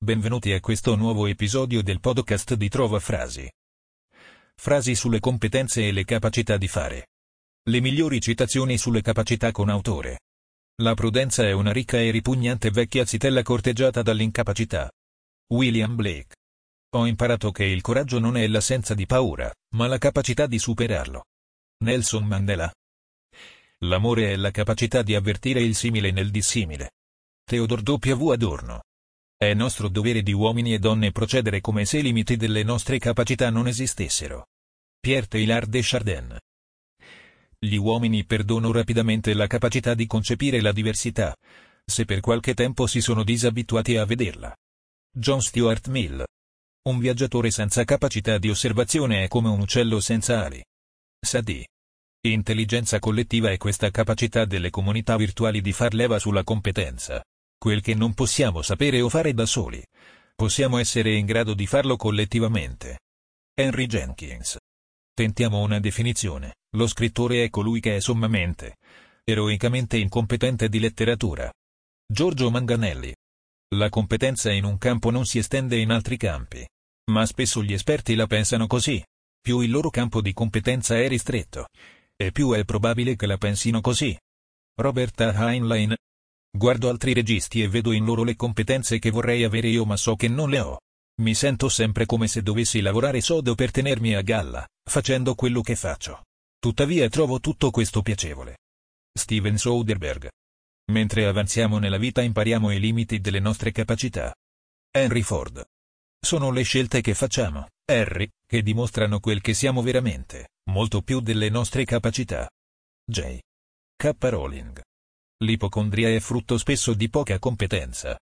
Benvenuti a questo nuovo episodio del podcast di Trova Frasi. Frasi sulle competenze e le capacità di fare. Le migliori citazioni sulle capacità con autore. La prudenza è una ricca e ripugnante vecchia zitella corteggiata dall'incapacità. William Blake. Ho imparato che il coraggio non è l'assenza di paura, ma la capacità di superarlo. Nelson Mandela. L'amore è la capacità di avvertire il simile nel dissimile. Theodor W. Adorno. È nostro dovere di uomini e donne procedere come se i limiti delle nostre capacità non esistessero. Pierre Teilhard de Chardin. Gli uomini perdono rapidamente la capacità di concepire la diversità, se per qualche tempo si sono disabituati a vederla. John Stuart Mill. Un viaggiatore senza capacità di osservazione è come un uccello senza ali. Sadie. Intelligenza collettiva è questa capacità delle comunità virtuali di far leva sulla competenza. Quel che non possiamo sapere o fare da soli. Possiamo essere in grado di farlo collettivamente. Henry Jenkins. Tentiamo una definizione. Lo scrittore è colui che è sommamente, eroicamente incompetente di letteratura. Giorgio Manganelli. La competenza in un campo non si estende in altri campi. Ma spesso gli esperti la pensano così. Più il loro campo di competenza è ristretto, e più è probabile che la pensino così. Roberta Heinlein, Guardo altri registi e vedo in loro le competenze che vorrei avere io ma so che non le ho. Mi sento sempre come se dovessi lavorare sodo per tenermi a galla, facendo quello che faccio. Tuttavia trovo tutto questo piacevole. Steven Soderbergh. Mentre avanziamo nella vita impariamo i limiti delle nostre capacità. Henry Ford. Sono le scelte che facciamo, Harry, che dimostrano quel che siamo veramente, molto più delle nostre capacità. J. K. Rowling. L'ipocondria è frutto spesso di poca competenza.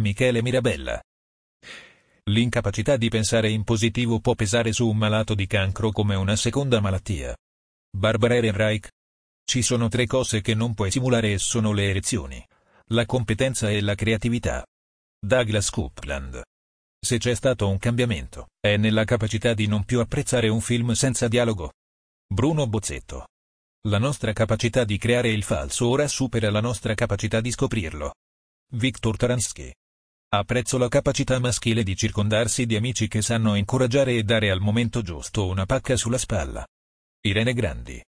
Michele Mirabella. L'incapacità di pensare in positivo può pesare su un malato di cancro come una seconda malattia. Barbara Ehrenreich. Ci sono tre cose che non puoi simulare e sono le erezioni, la competenza e la creatività. Douglas Coupland. Se c'è stato un cambiamento, è nella capacità di non più apprezzare un film senza dialogo. Bruno Bozzetto. La nostra capacità di creare il falso ora supera la nostra capacità di scoprirlo. Viktor Taransky. Apprezzo la capacità maschile di circondarsi di amici che sanno incoraggiare e dare al momento giusto una pacca sulla spalla. Irene Grandi.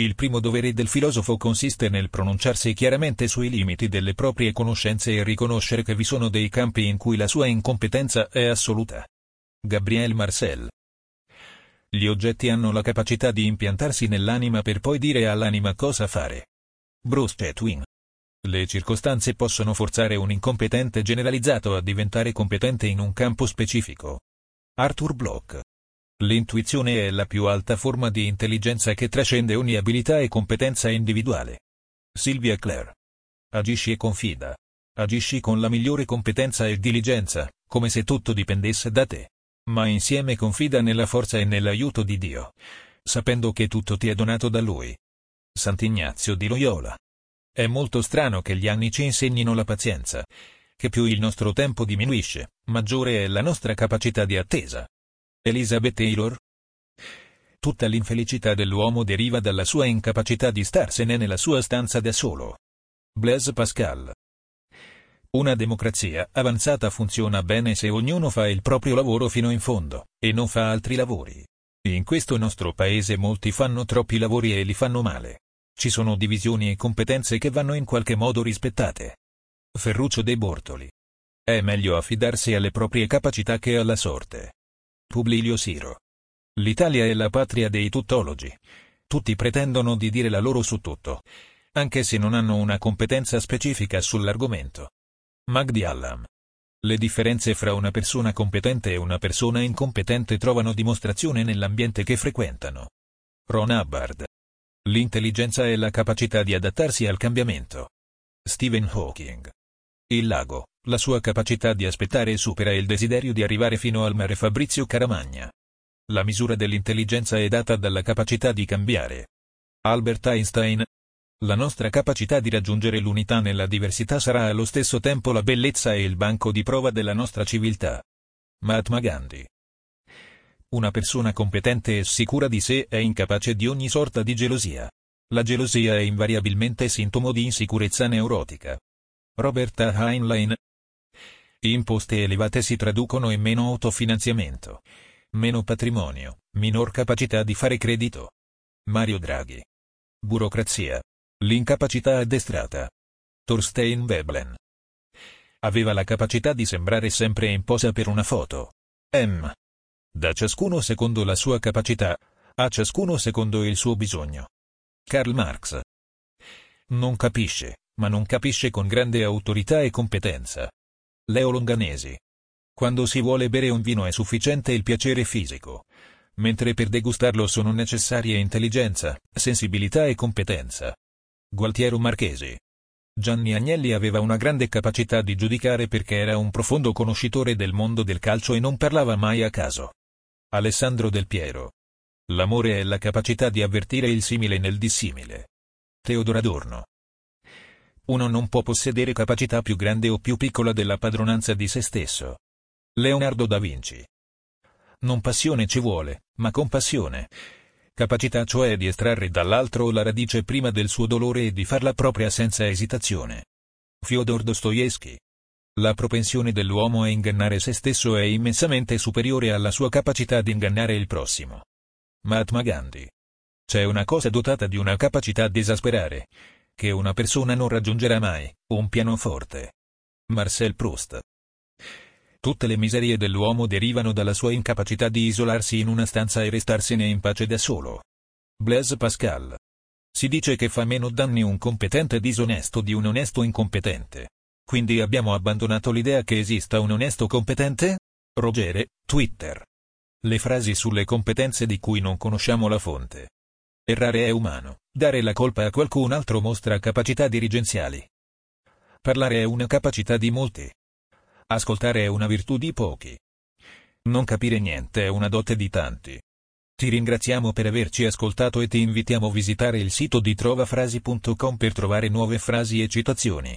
Il primo dovere del filosofo consiste nel pronunciarsi chiaramente sui limiti delle proprie conoscenze e riconoscere che vi sono dei campi in cui la sua incompetenza è assoluta. Gabriel Marcel. Gli oggetti hanno la capacità di impiantarsi nell'anima per poi dire all'anima cosa fare. Bruce Chatwin. Le circostanze possono forzare un incompetente generalizzato a diventare competente in un campo specifico. Arthur Bloch. L'intuizione è la più alta forma di intelligenza che trascende ogni abilità e competenza individuale. Sylvia Clare. Agisci e confida. Agisci con la migliore competenza e diligenza, come se tutto dipendesse da te ma insieme confida nella forza e nell'aiuto di Dio, sapendo che tutto ti è donato da Lui. Sant'Ignazio di Loyola. È molto strano che gli anni ci insegnino la pazienza, che più il nostro tempo diminuisce, maggiore è la nostra capacità di attesa. Elizabeth Taylor. Tutta l'infelicità dell'uomo deriva dalla sua incapacità di starsene nella sua stanza da solo. Blaise Pascal. Una democrazia avanzata funziona bene se ognuno fa il proprio lavoro fino in fondo, e non fa altri lavori. In questo nostro paese molti fanno troppi lavori e li fanno male. Ci sono divisioni e competenze che vanno in qualche modo rispettate. Ferruccio De Bortoli. È meglio affidarsi alle proprie capacità che alla sorte. Publilio Siro. L'Italia è la patria dei tuttologi. Tutti pretendono di dire la loro su tutto, anche se non hanno una competenza specifica sull'argomento. Magdi Allam. Le differenze fra una persona competente e una persona incompetente trovano dimostrazione nell'ambiente che frequentano. Ron Hubbard. L'intelligenza è la capacità di adattarsi al cambiamento. Stephen Hawking. Il lago, la sua capacità di aspettare supera il desiderio di arrivare fino al mare Fabrizio Caramagna. La misura dell'intelligenza è data dalla capacità di cambiare. Albert Einstein, la nostra capacità di raggiungere l'unità nella diversità sarà allo stesso tempo la bellezza e il banco di prova della nostra civiltà. Mahatma Gandhi. Una persona competente e sicura di sé è incapace di ogni sorta di gelosia. La gelosia è invariabilmente sintomo di insicurezza neurotica. Roberta Heinlein. Imposte elevate si traducono in meno autofinanziamento, meno patrimonio, minor capacità di fare credito. Mario Draghi. Burocrazia. L'incapacità addestrata. Thorstein Veblen. Aveva la capacità di sembrare sempre in posa per una foto. M. Da ciascuno secondo la sua capacità, a ciascuno secondo il suo bisogno. Karl Marx. Non capisce, ma non capisce con grande autorità e competenza. Leo Longanesi. Quando si vuole bere un vino è sufficiente il piacere fisico, mentre per degustarlo sono necessarie intelligenza, sensibilità e competenza. Gualtiero Marchesi. Gianni Agnelli aveva una grande capacità di giudicare perché era un profondo conoscitore del mondo del calcio e non parlava mai a caso. Alessandro Del Piero. L'amore è la capacità di avvertire il simile nel dissimile. Teodoro Adorno. Uno non può possedere capacità più grande o più piccola della padronanza di se stesso. Leonardo da Vinci. Non passione ci vuole, ma compassione. Capacità cioè di estrarre dall'altro la radice prima del suo dolore e di farla propria senza esitazione. Fyodor Dostoevsky. La propensione dell'uomo a ingannare se stesso è immensamente superiore alla sua capacità di ingannare il prossimo. Mahatma Gandhi. C'è una cosa dotata di una capacità di esasperare, che una persona non raggiungerà mai, un pianoforte. Marcel Proust. Tutte le miserie dell'uomo derivano dalla sua incapacità di isolarsi in una stanza e restarsene in pace da solo. Blaise Pascal. Si dice che fa meno danni un competente disonesto di un onesto incompetente. Quindi abbiamo abbandonato l'idea che esista un onesto competente? Rogere, Twitter. Le frasi sulle competenze di cui non conosciamo la fonte. Errare è umano, dare la colpa a qualcun altro mostra capacità dirigenziali. Parlare è una capacità di molti. Ascoltare è una virtù di pochi. Non capire niente è una dote di tanti. Ti ringraziamo per averci ascoltato e ti invitiamo a visitare il sito di trovafrasi.com per trovare nuove frasi e citazioni.